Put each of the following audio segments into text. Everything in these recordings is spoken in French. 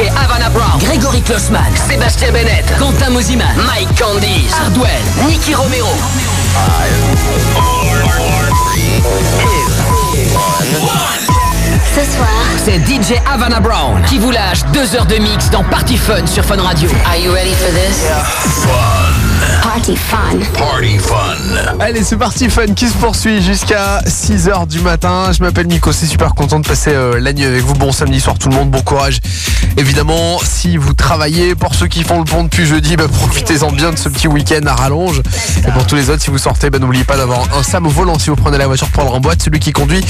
DJ Havana Brown, Grégory Klossman, Sébastien Bennett, Quentin Mosiman, Mike Candice, Hardwell, Nicky Romero. Ce soir, C'est DJ Havana Brown qui vous lâche deux heures de mix dans Party Fun sur Fun Radio. Are you ready for this? Party fun. Party fun. Allez, c'est parti, fun qui se poursuit jusqu'à 6h du matin. Je m'appelle Nico, c'est super content de passer euh, la nuit avec vous. Bon samedi soir, tout le monde, bon courage. Évidemment, si vous travaillez, pour ceux qui font le pont depuis jeudi, bah, profitez-en bien de ce petit week-end à rallonge. Et pour tous les autres, si vous sortez, bah, n'oubliez pas d'avoir un Sam au volant si vous prenez la voiture pour le remboîte. Celui qui conduit,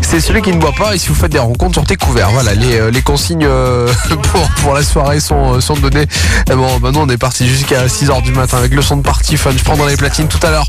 c'est celui qui ne boit pas. Et si vous faites des rencontres, sortez couvert. Voilà, les, euh, les consignes euh, pour, pour la soirée sont, sont données. Et bon, maintenant, on est parti jusqu'à 6h du matin avec le son de party fun. Je prends dans les platines tout à l'heure.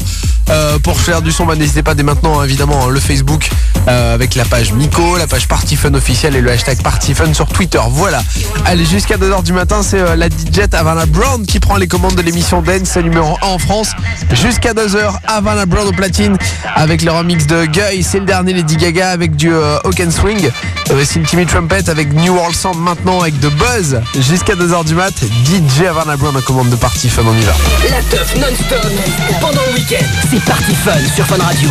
Euh, pour faire du son, bah, n'hésitez pas dès maintenant, hein, évidemment, hein, le Facebook euh, avec la page Miko, la page Party Fun officielle et le hashtag Party Fun sur Twitter. Voilà. Allez, jusqu'à 2h du matin, c'est euh, la DJ Havana Brown qui prend les commandes de l'émission Dance numéro 1 en France. Jusqu'à 2h, Havana Brown au platine avec le remix de Guy. C'est le dernier Lady Gaga avec du Hawk and Swing. Le Timmy Trumpet avec New World Sound maintenant avec The Buzz. Jusqu'à 2h du mat, DJ Havana Brown en commande de Party Fun. On y va. La non-stop pendant le week-end. C'est Party Fun sur Fun Radio.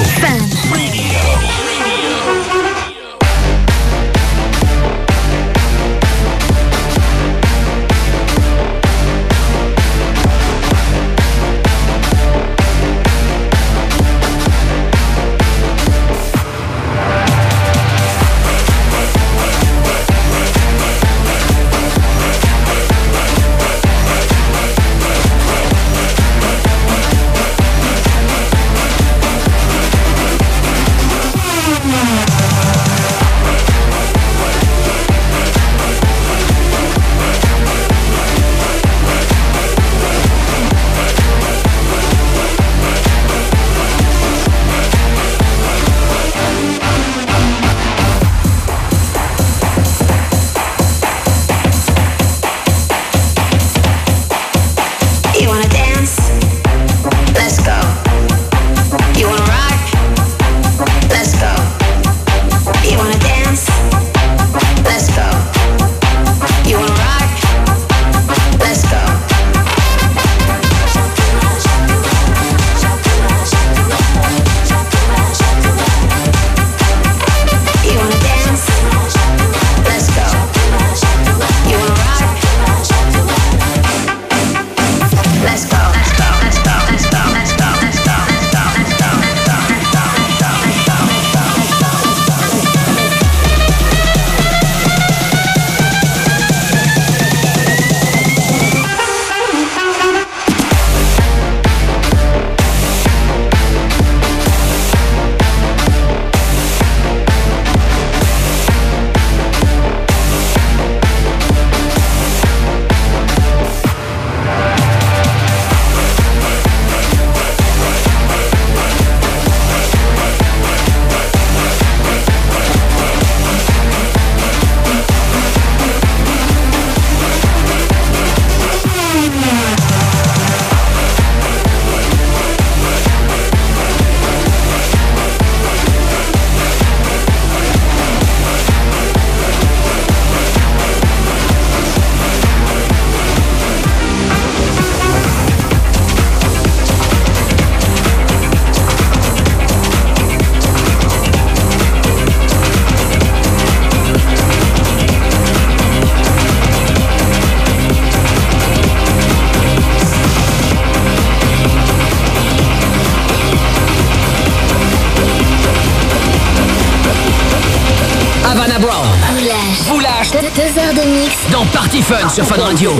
Sur Fun Radio.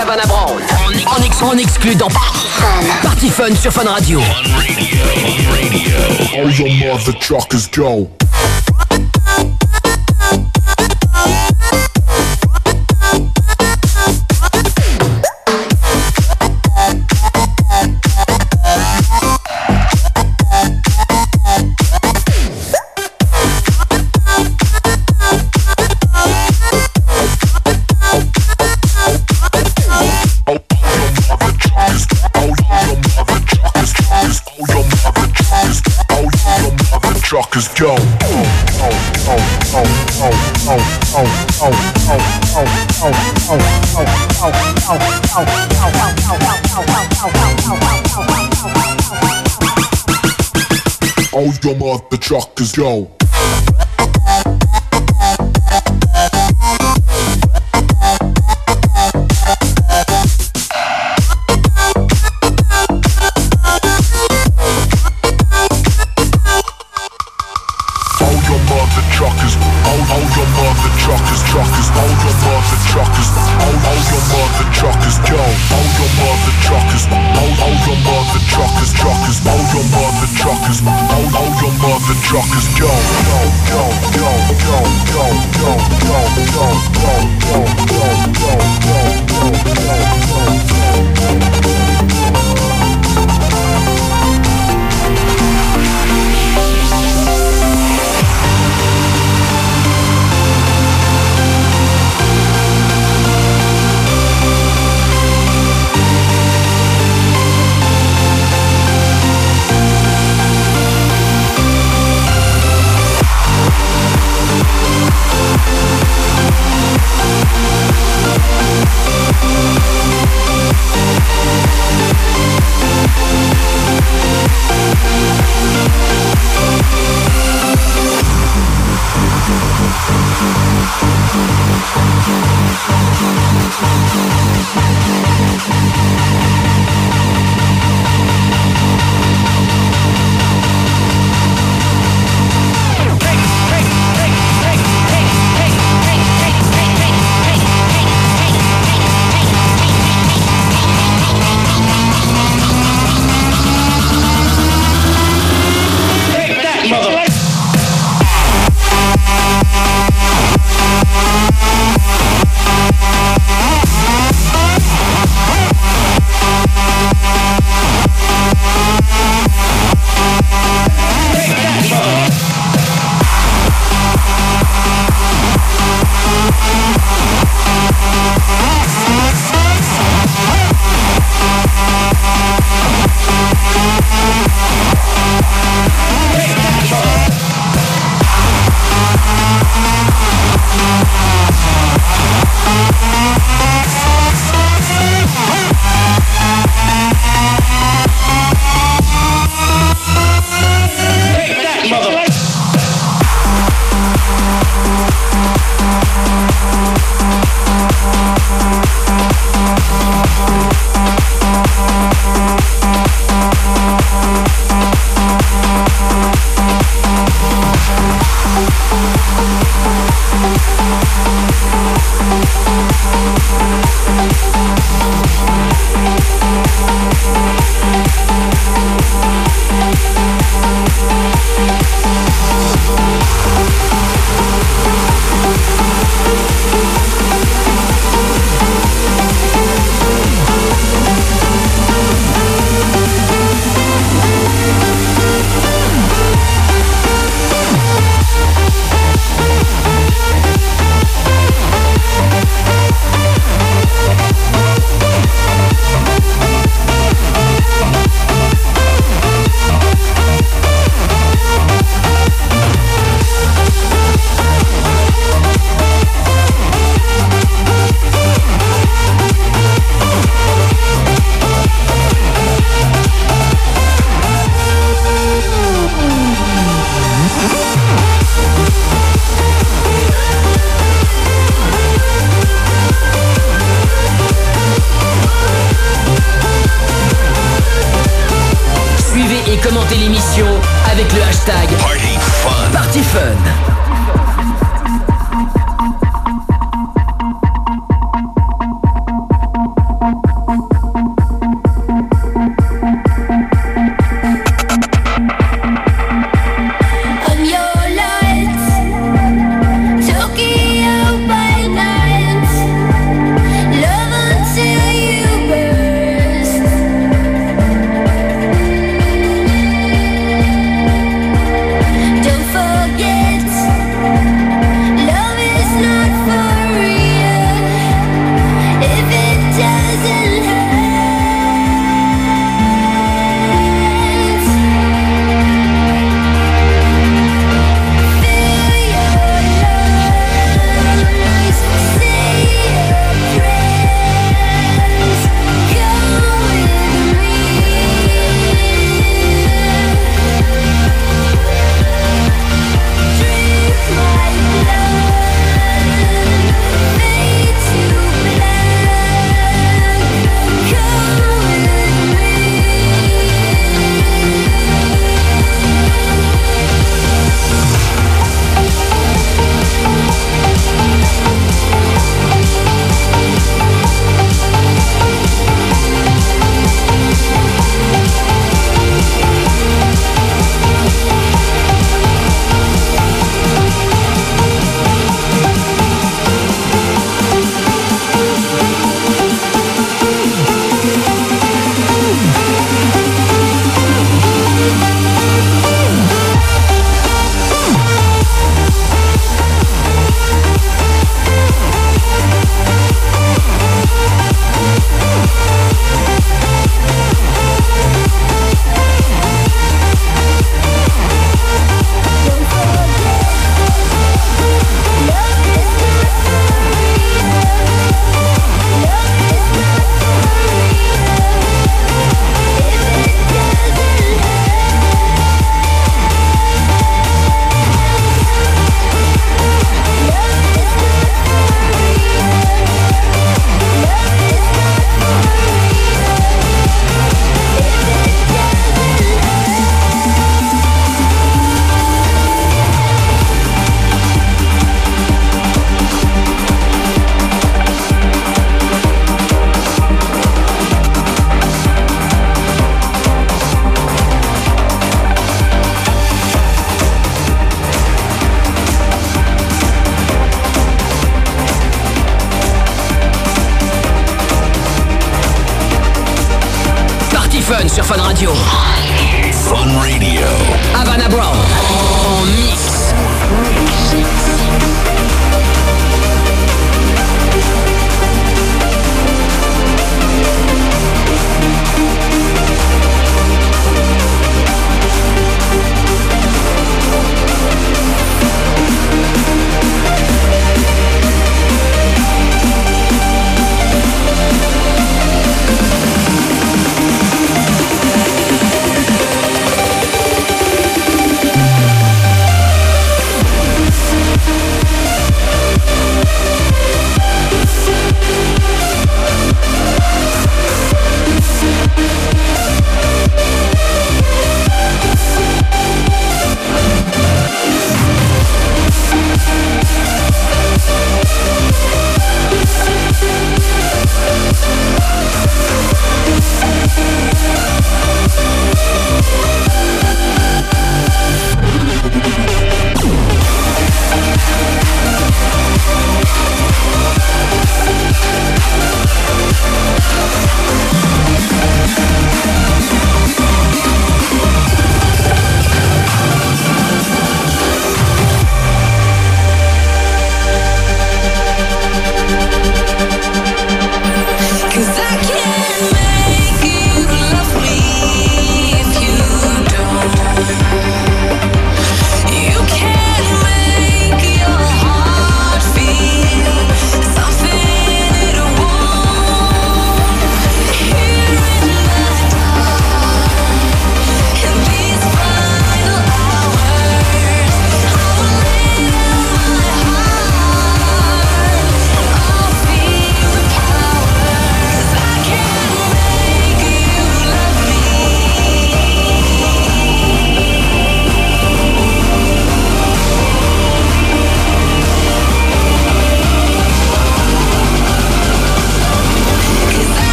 On exclut à bronze. En, Party Fun. Sur Fun Radio. Fun Radio. All your mother truckers go. Oh, your mother truckers go.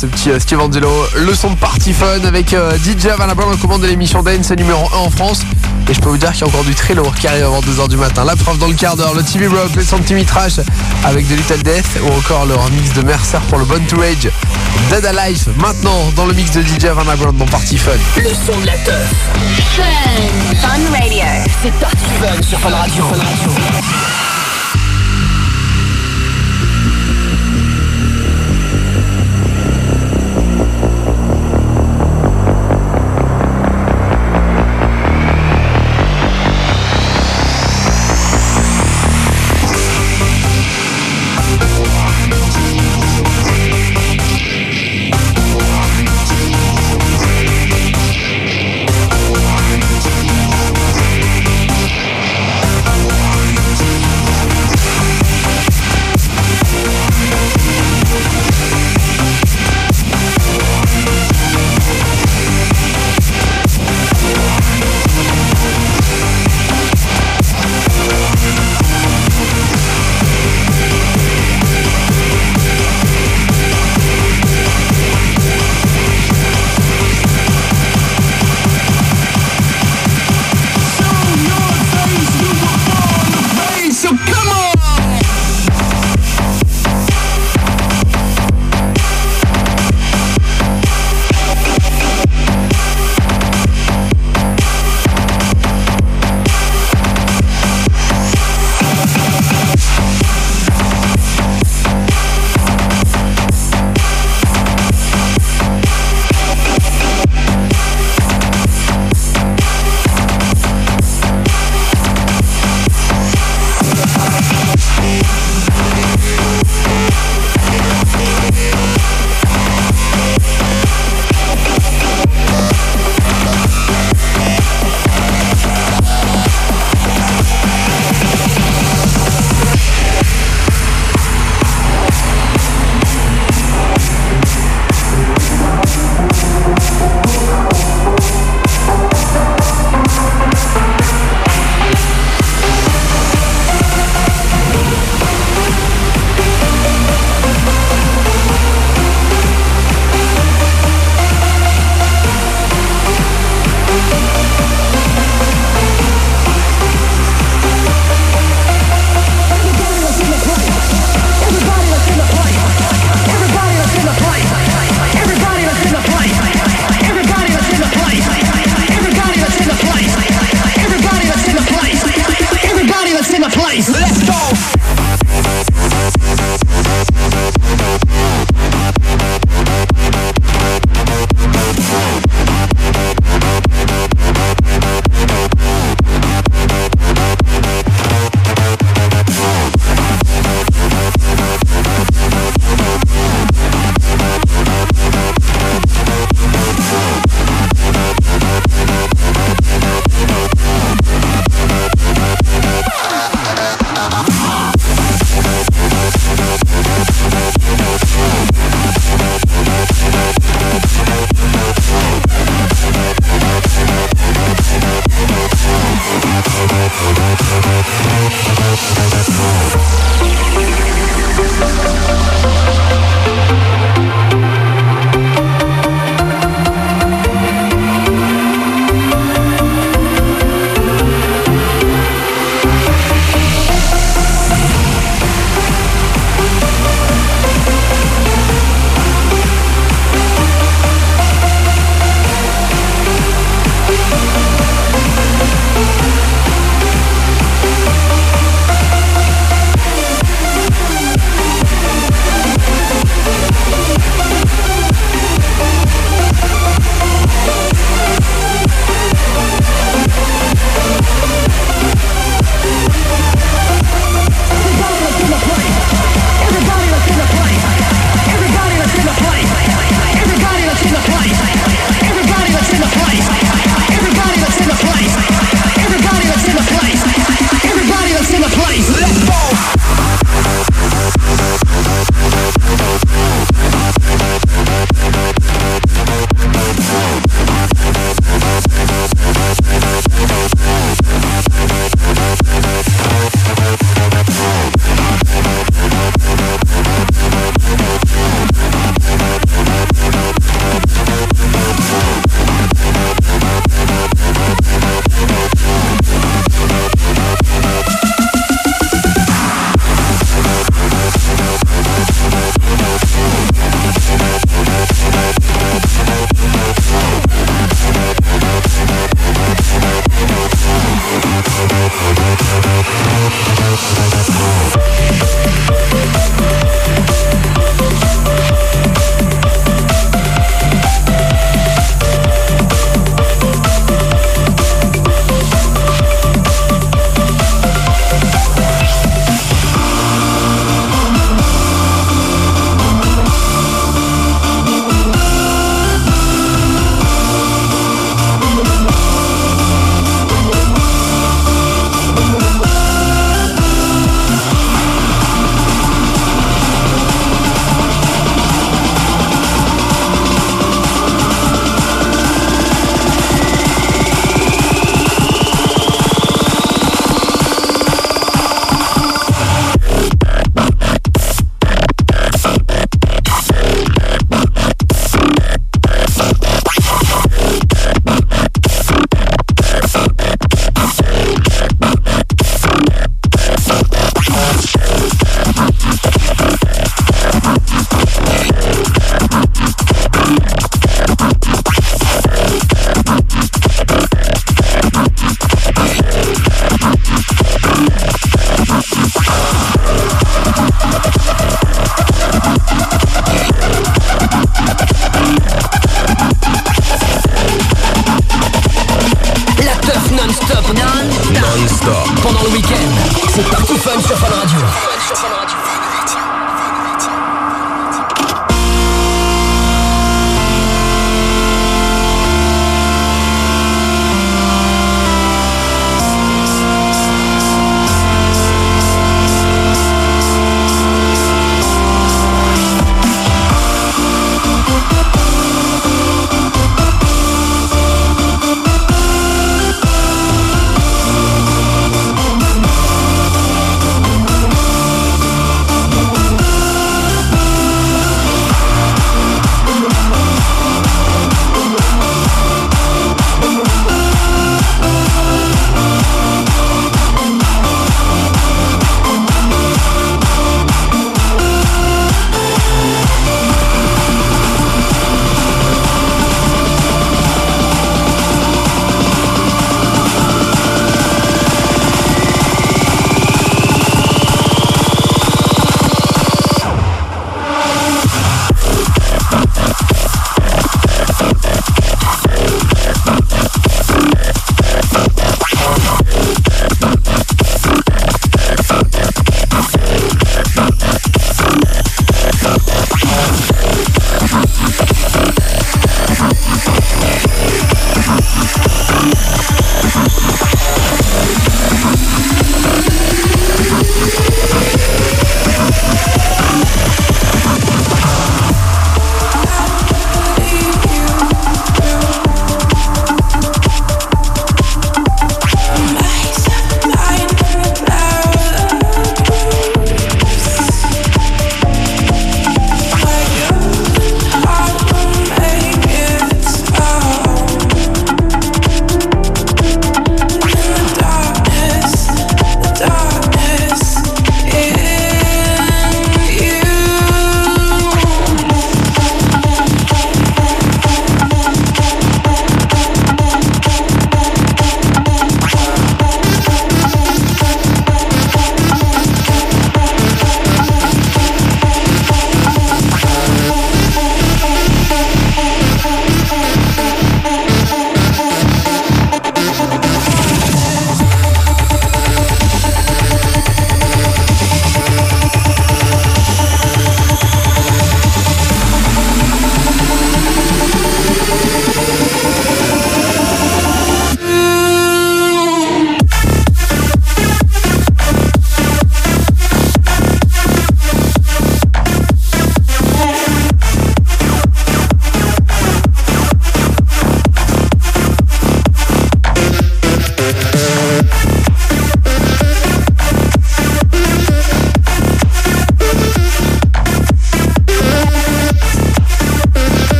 Ce petit euh, Steve Angelo. Le son de Party Fun avec euh, DJ Van en commande de l'émission Dance numéro 1 en France. Et je peux vous dire qu'il y a encore du très qui arrive avant 2h du matin. La preuve dans le quart d'heure, le TV Rock, le Centimetrage avec de Little Death ou encore le remix de Mercer pour le Bon to Rage. Dead Alive maintenant dans le mix de DJ Van Brown dans Fun. Le son de la teuf. Party Fun.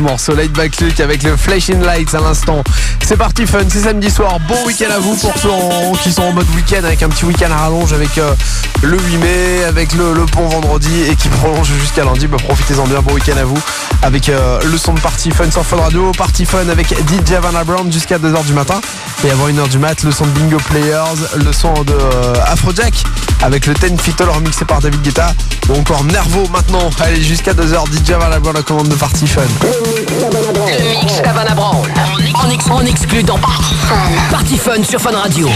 Ce morceau, Light Back avec le Flashing Lights à l'instant. C'est parti fun, c'est samedi soir. Bon week-end à vous pour ceux qui sont en mode week-end avec un petit week-end à rallonge avec euh, le 8 mai, avec le, le pont vendredi et qui prolonge jusqu'à lundi. Bah, profitez-en bien, bon week-end à vous avec euh, le son de Party Fun sur Fun Radio. Party Fun avec DJ Vanna Brown jusqu'à 2h du matin. Et avant 1h du mat, le son de Bingo Players, le son de euh, Afrojack avec le 10 Fiddle remixé par David Guetta. Ou encore Nervo maintenant. Allez, jusqu'à 2h, DJ Brown la commande de Party Fun. Le mix Havana Brown. En, ex- en exclu dans Fun. Fun sur Fun Radio.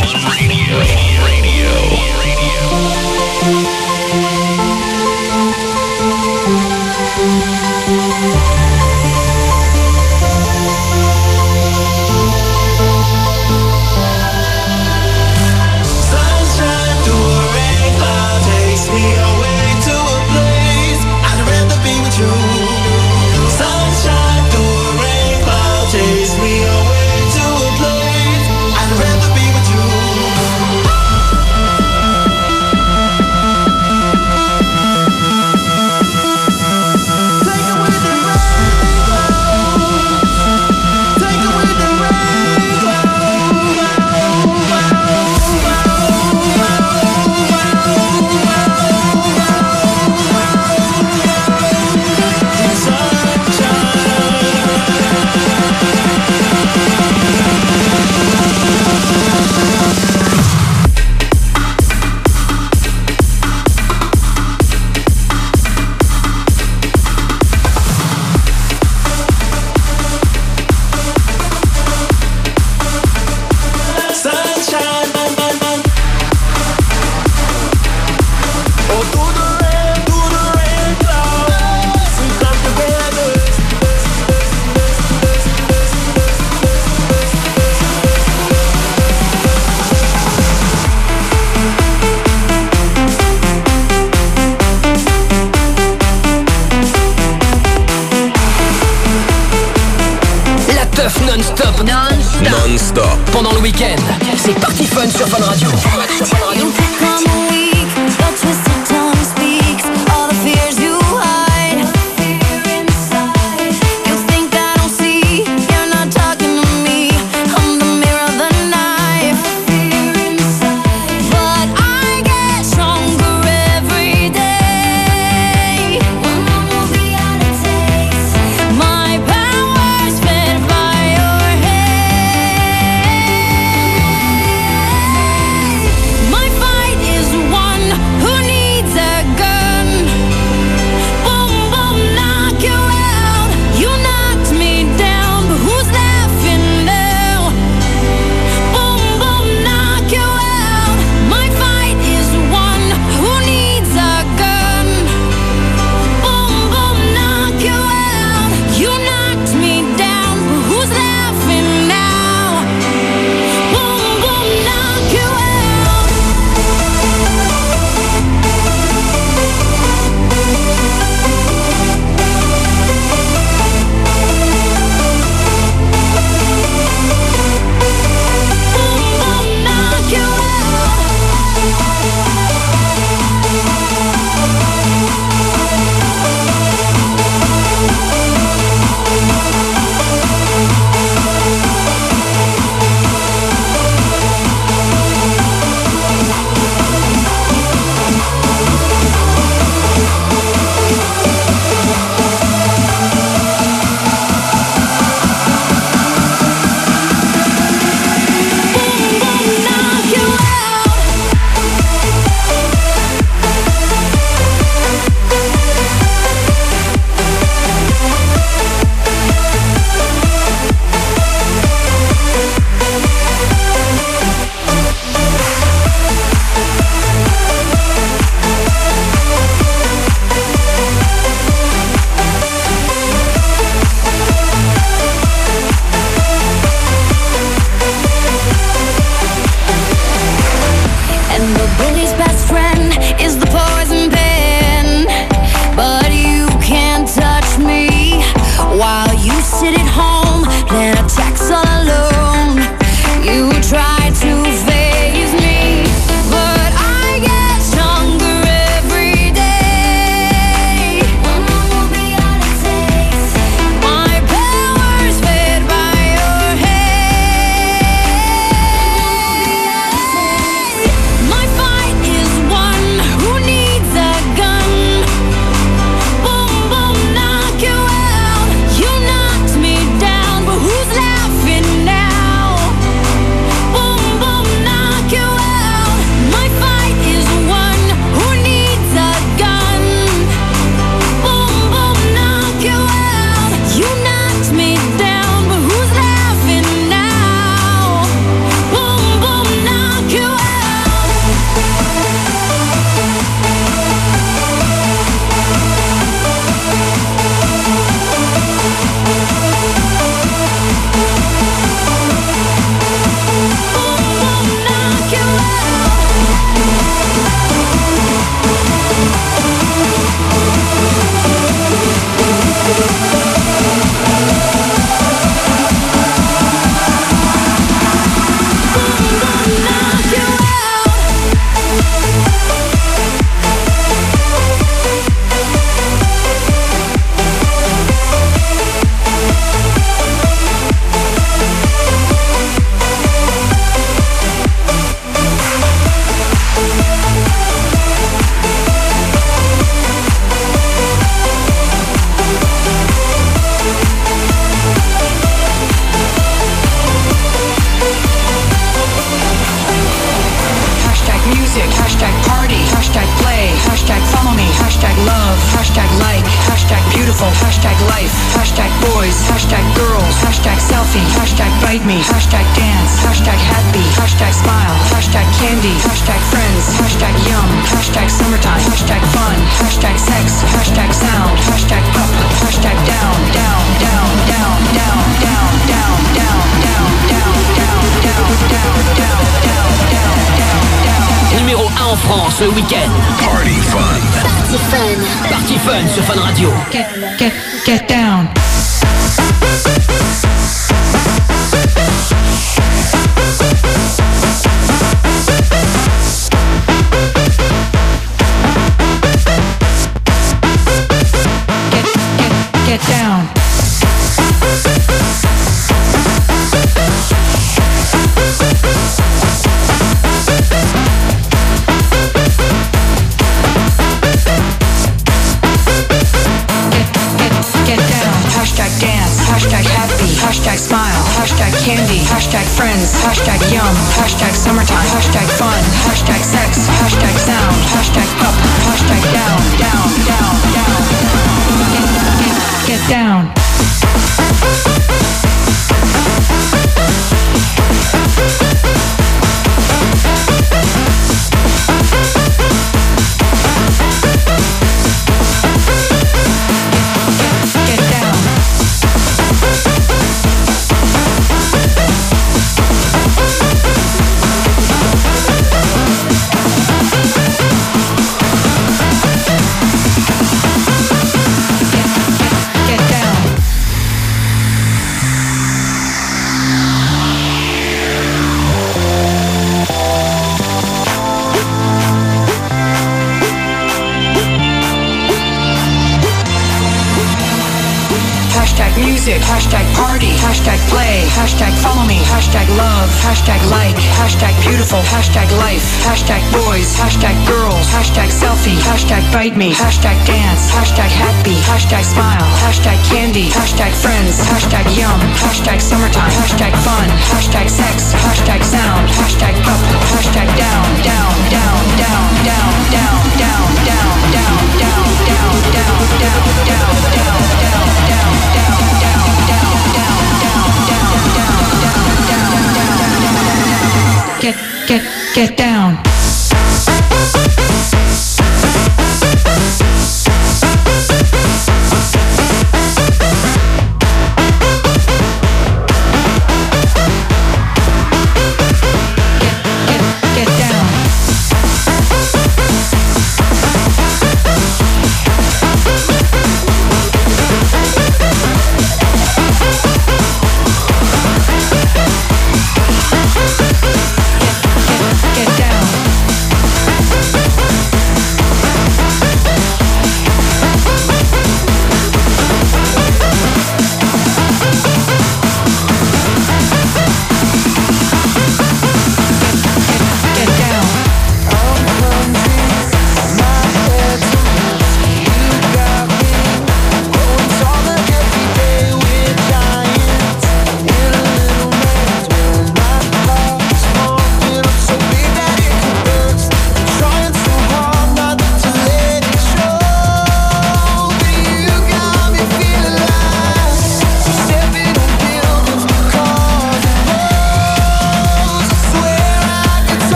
Radio.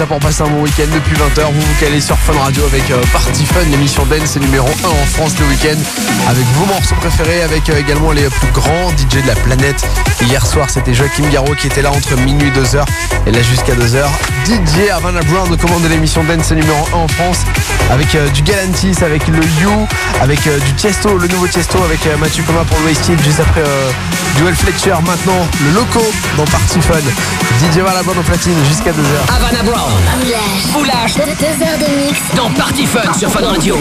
Ça pour passer un bon week-end depuis 20h. Vous vous calez sur Fun Radio avec euh, Party Fun, l'émission dance est numéro 1 en France le week-end. Avec vos morceaux préférés, avec euh, également les plus grands DJ de la planète. Hier soir, c'était Joachim Garraud qui était là entre minuit et 2h. Et là jusqu'à 2h, DJ Havana Brown de commande de l'émission dance est numéro 1 en France. Avec euh, du Galantis, avec le You, avec du Tiesto, le nouveau Tiesto, avec Mathieu Coma pour le Wasted. Juste après Duel Fletcher, maintenant le Loco dans Party Fun. DJ Brown au platine jusqu'à 2h. Havana Brown. Foulage. Deux heures de mix. Dans Party Fun sur Fun Radio.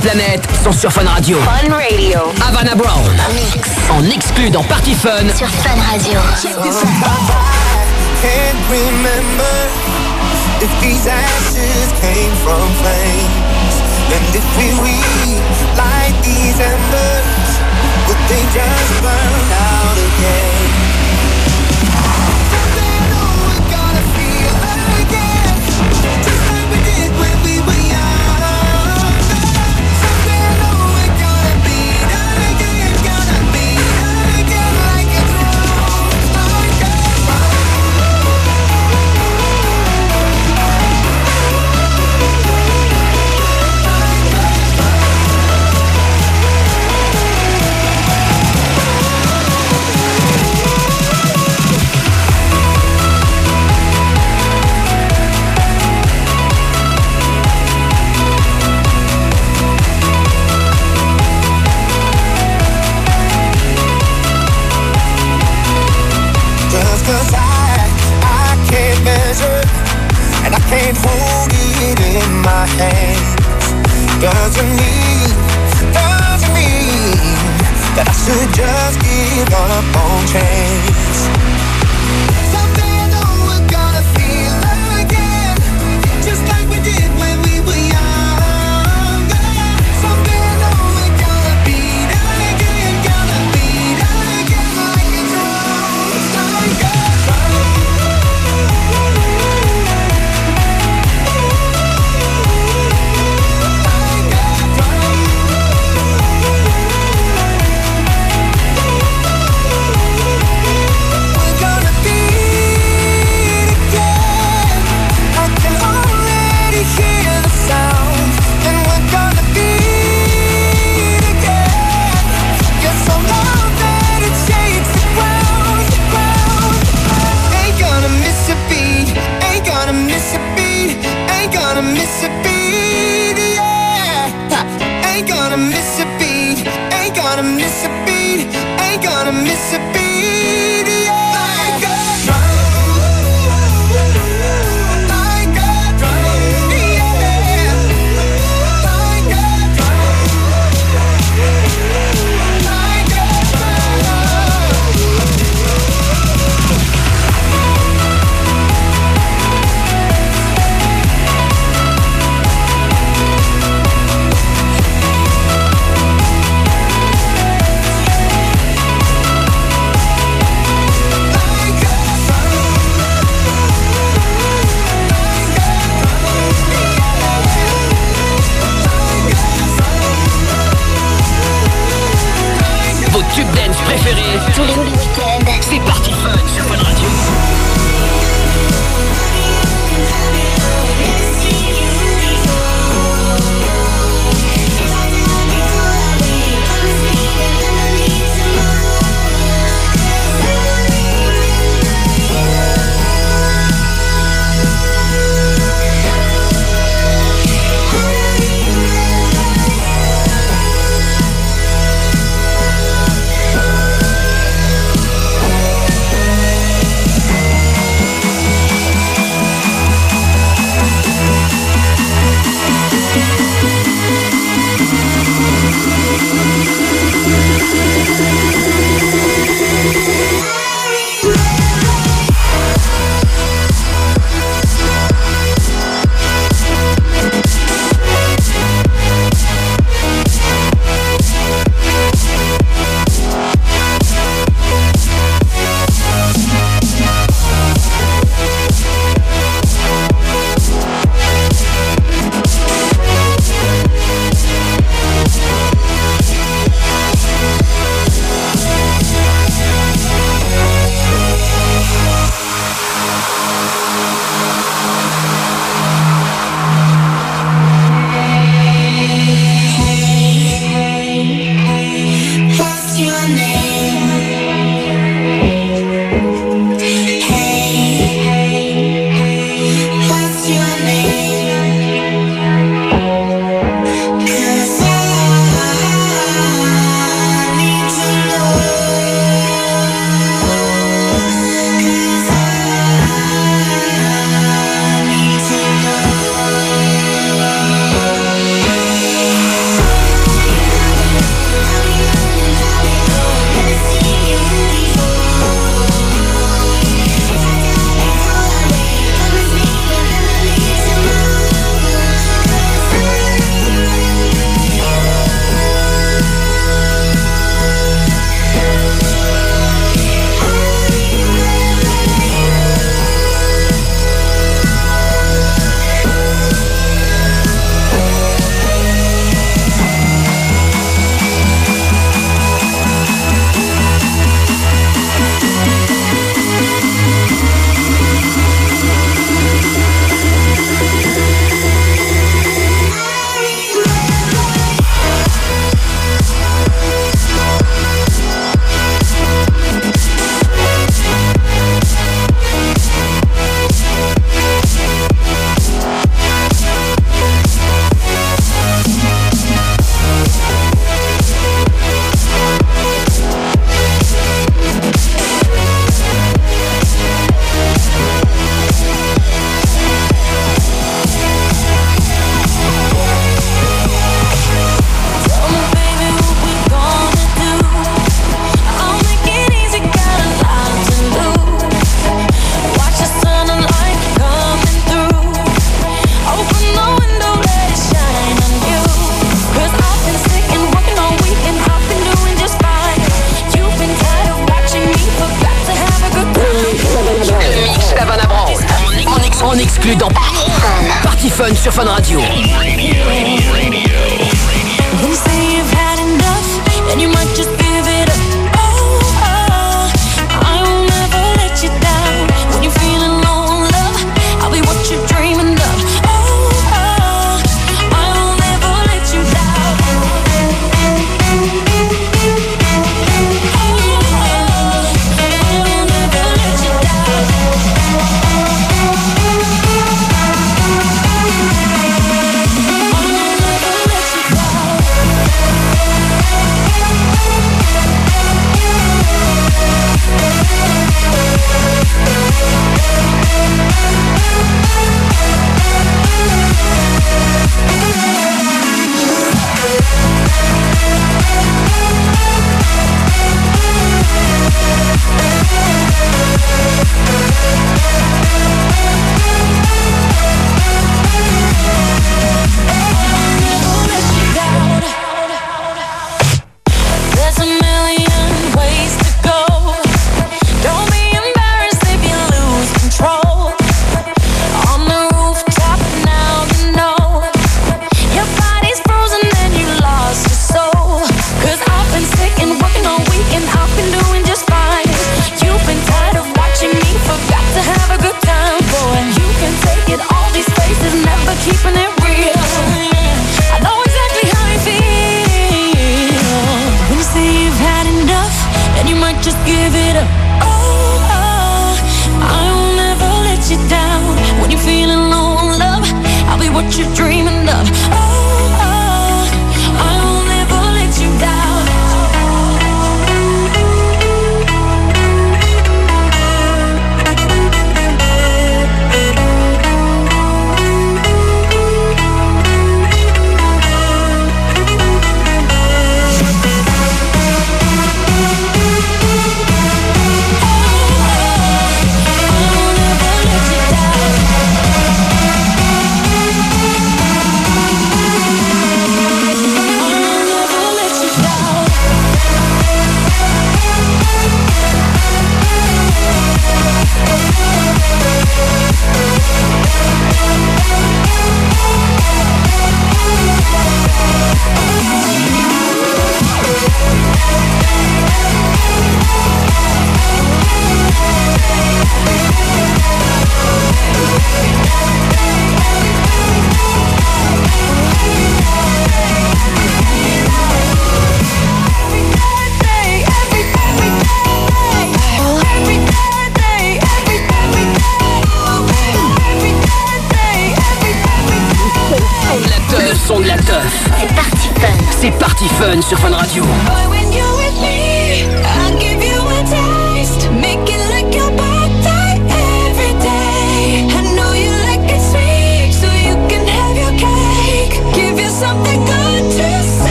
planète sont sur Fun Radio. Fun Radio. Havana Brown. Mix. En exclu dans Party Fun. Sur Fun Radio.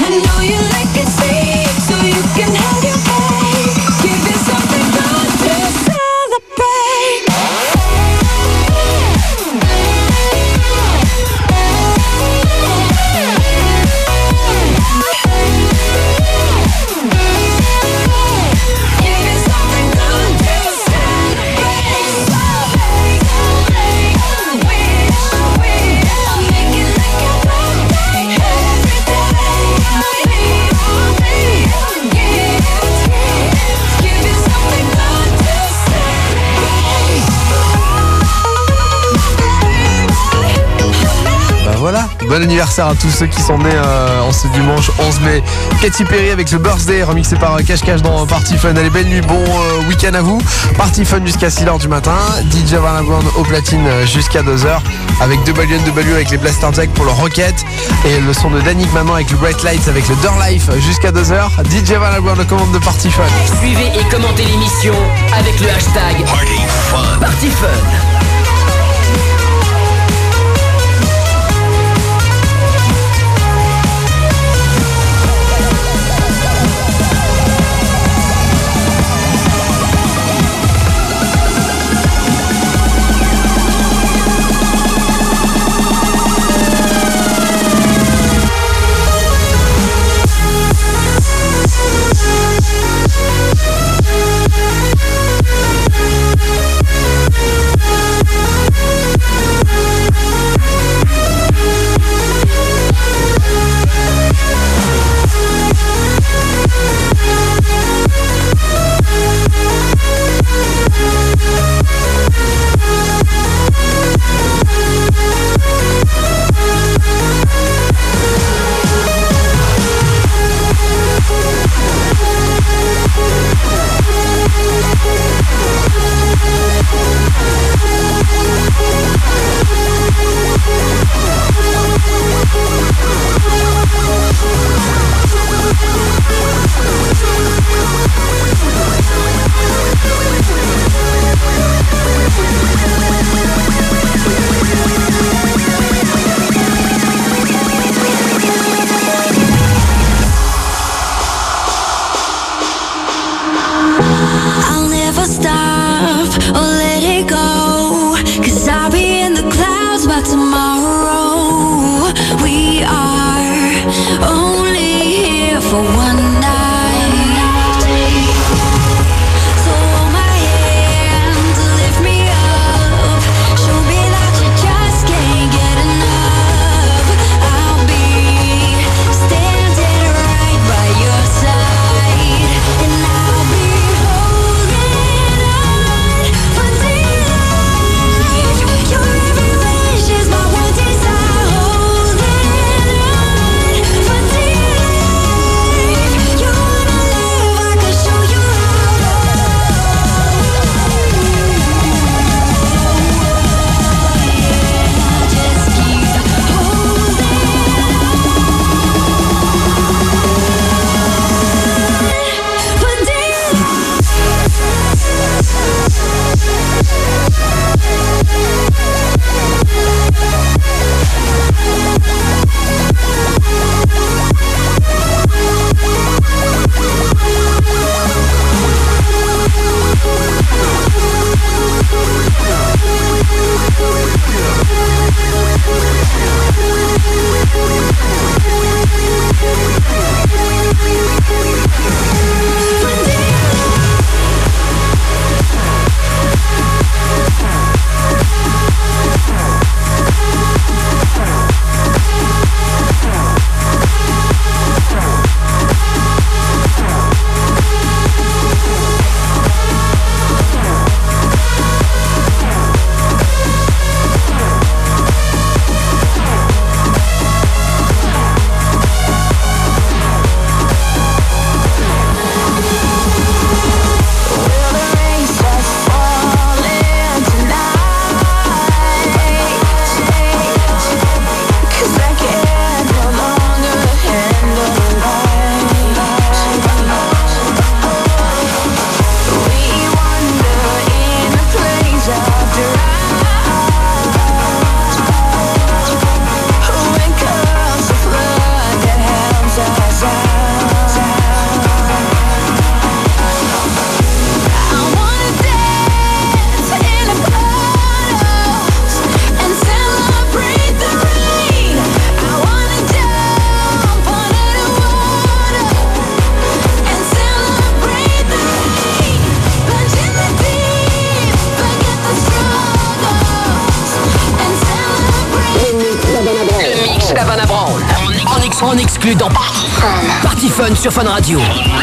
And know you à tous ceux qui sont nés euh, en ce dimanche 11 mai. Katy Perry avec The Birthday remixé par euh, Cash Cash dans Party Fun. Allez, belle nuit, bon euh, week-end à vous. Party Fun jusqu'à 6h du matin. DJ Van au platine euh, jusqu'à 2h avec WNW avec les Blaster Jack pour le Rocket et le son de Danik maintenant avec le Bright Lights avec le Door Life jusqu'à 2h. DJ Van aux commandes de Party Fun. Suivez et commentez l'émission avec le hashtag Party Fun. Sur Fun Radio.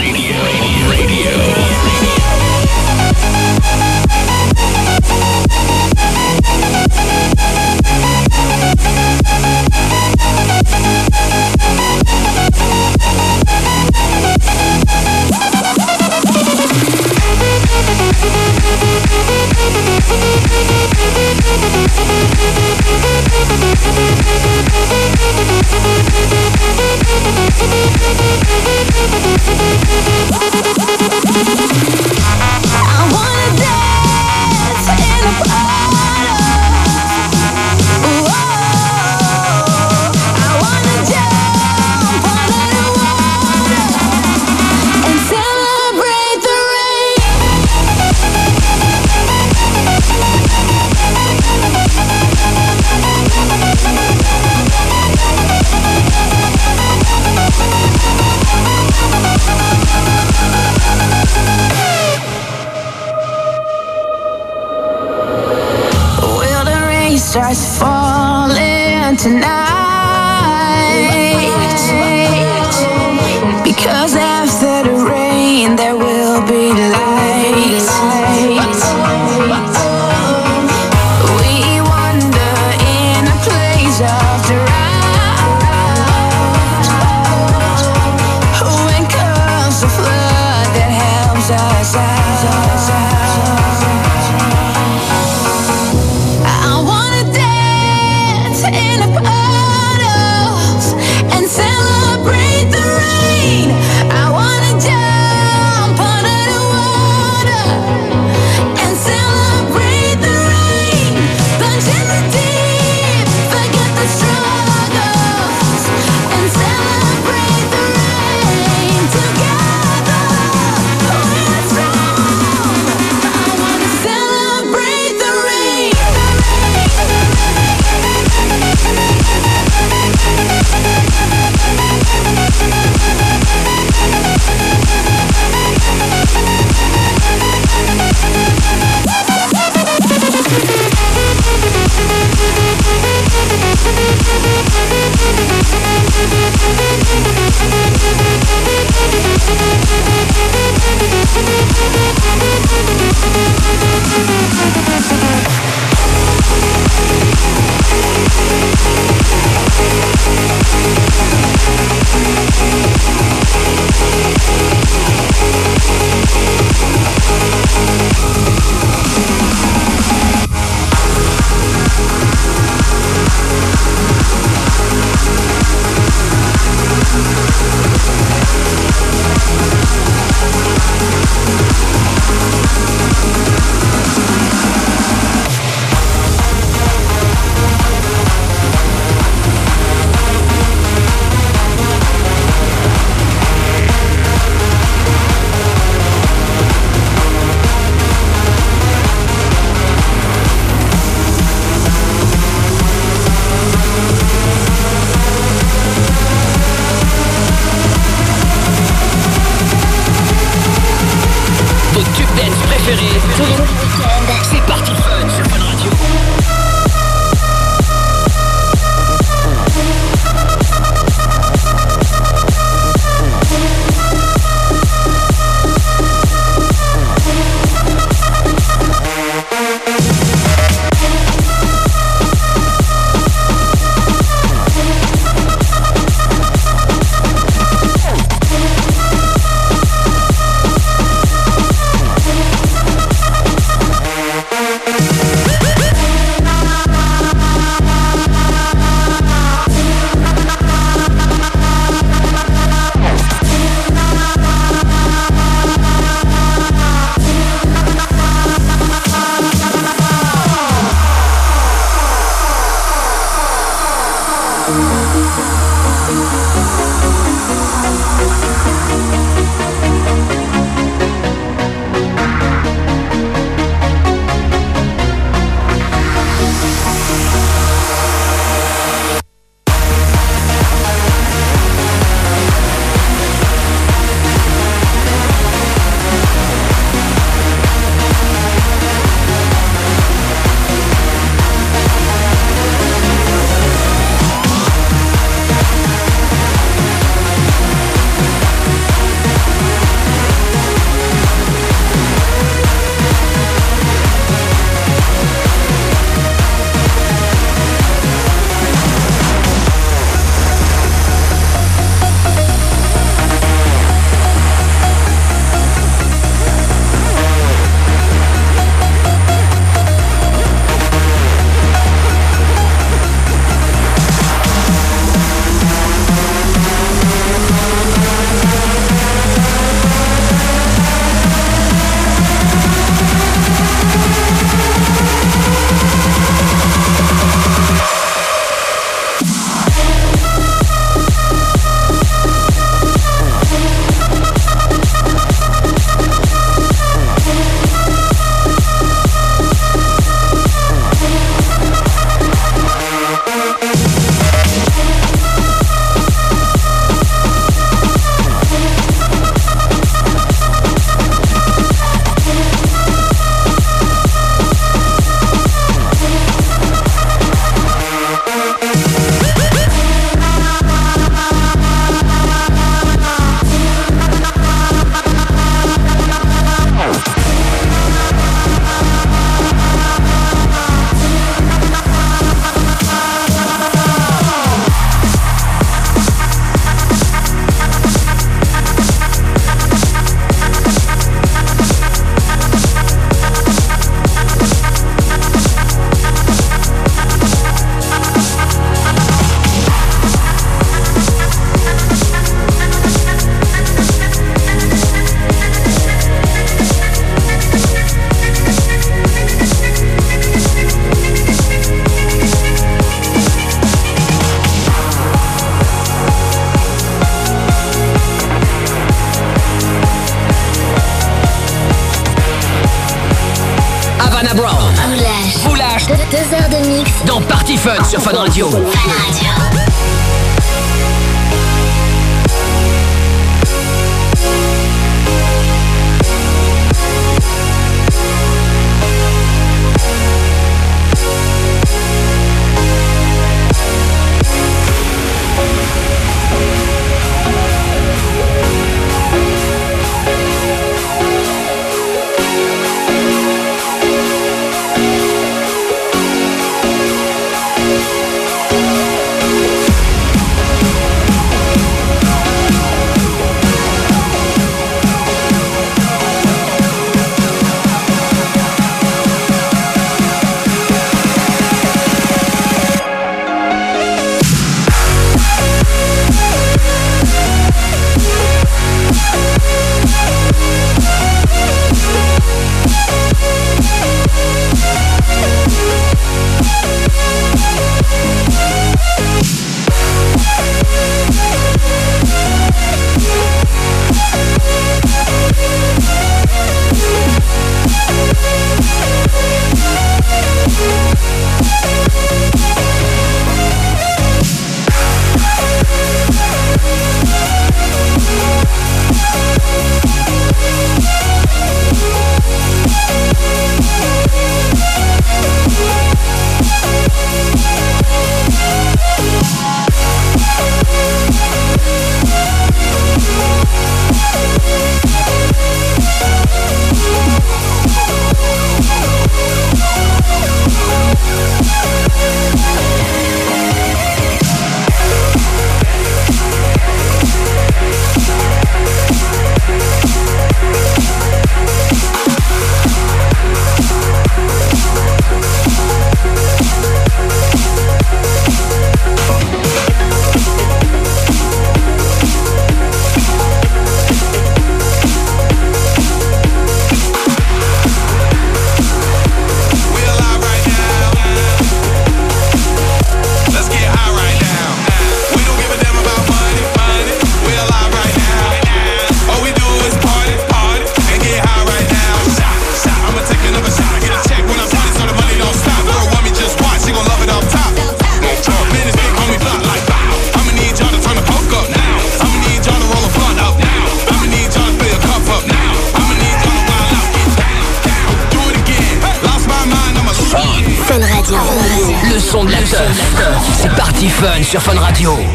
Sur Fun Radio.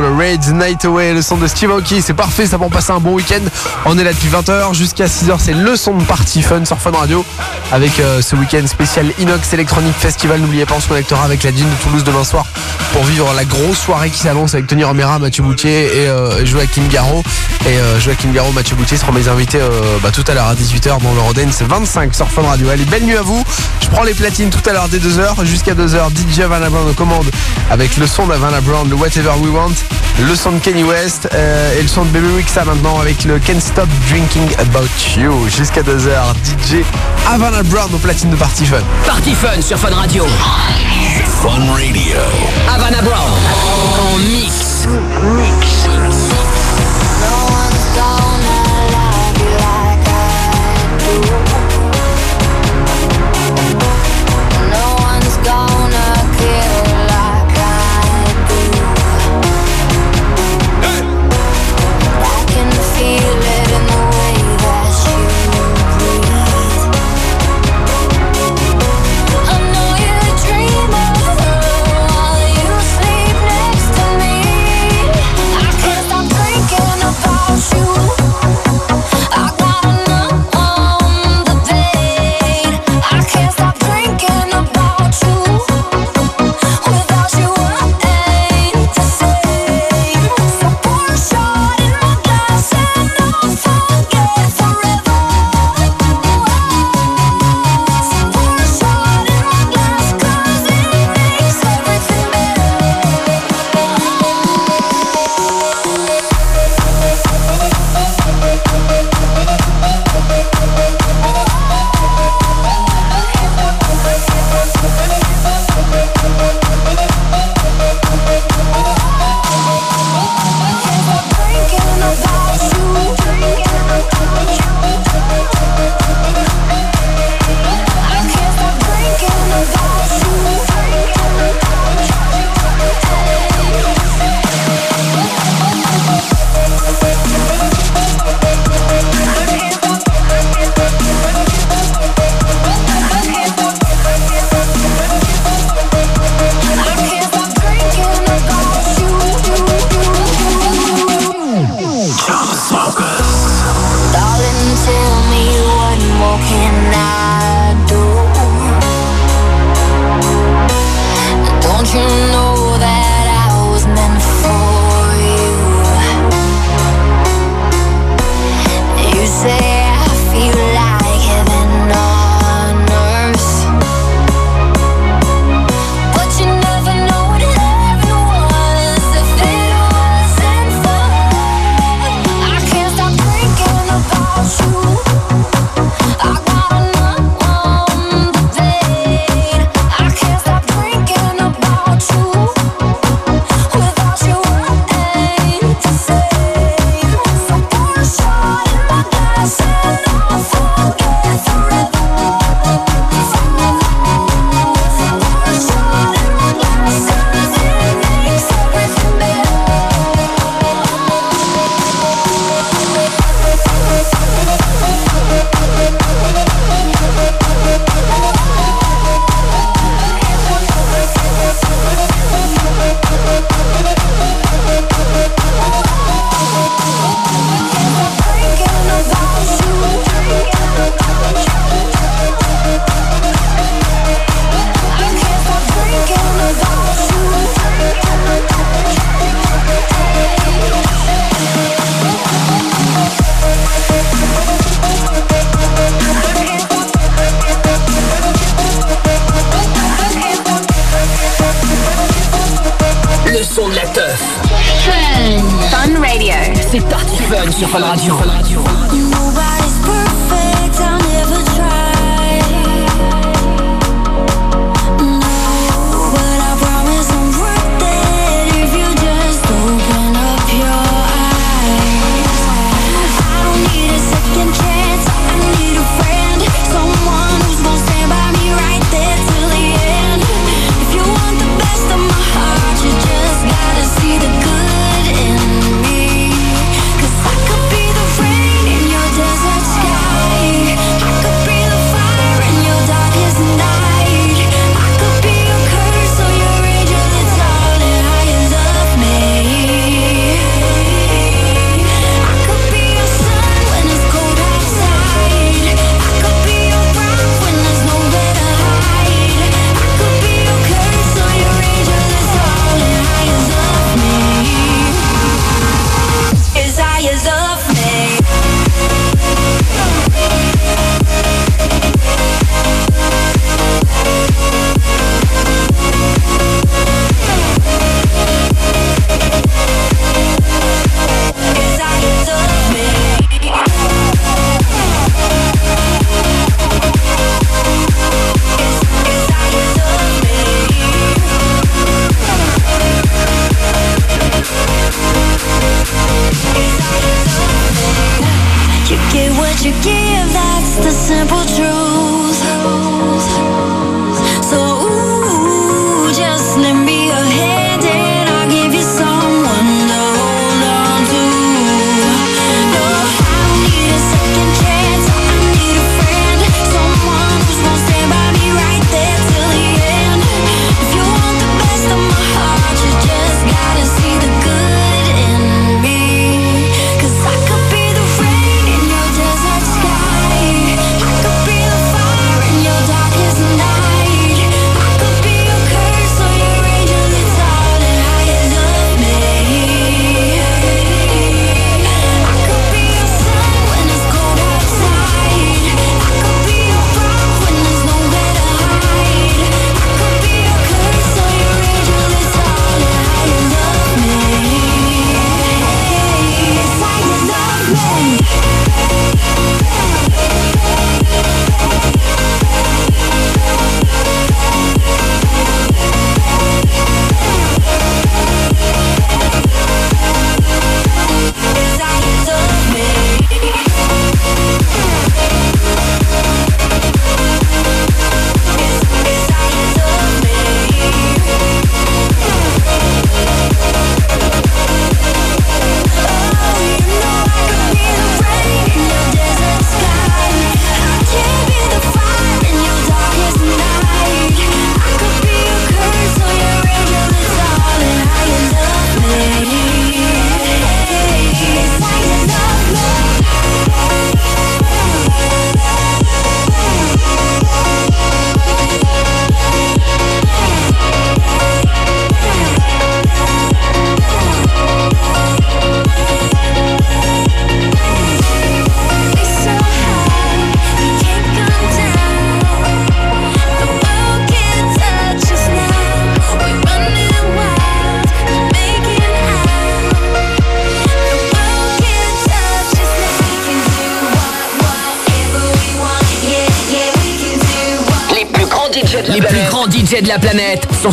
Le Raid Night Away, le son de Steve Aoki. C'est parfait, ça pour passer un bon week-end. On est là depuis 20h jusqu'à 6h. C'est le son de party fun sur Fun Radio avec euh, ce week-end spécial Inox Electronic Festival. N'oubliez pas, on se connectera avec la Dune de Toulouse demain soir pour vivre la grosse soirée qui s'annonce avec Tony Romera, Mathieu Boutier et euh, Joachim Garraud. Et euh, Joachim Garraud, Mathieu Boutier seront mes invités euh, bah, tout à l'heure à 18h dans le Rodens 25 sur Fun Radio. Allez, belle nuit à vous. Je prends les platines tout à l'heure dès 2h jusqu'à 2h. DJ Havana Brown aux commandes avec le son d'Havana Brown, le Whatever We Want, le son de Kenny West euh, et le son de Baby Wixa maintenant avec le Can't Stop Drinking About You jusqu'à 2h. DJ Havana Brown aux platines de Party Fun. Party Fun sur Fun Radio. Fun Radio. Havana Brown en mix. Darling,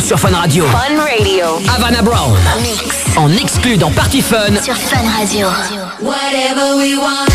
sur Fun Radio. Fun Radio. Havana Brown. Mix. En exclu dans Party Fun. Sur Fun Radio. Whatever we want.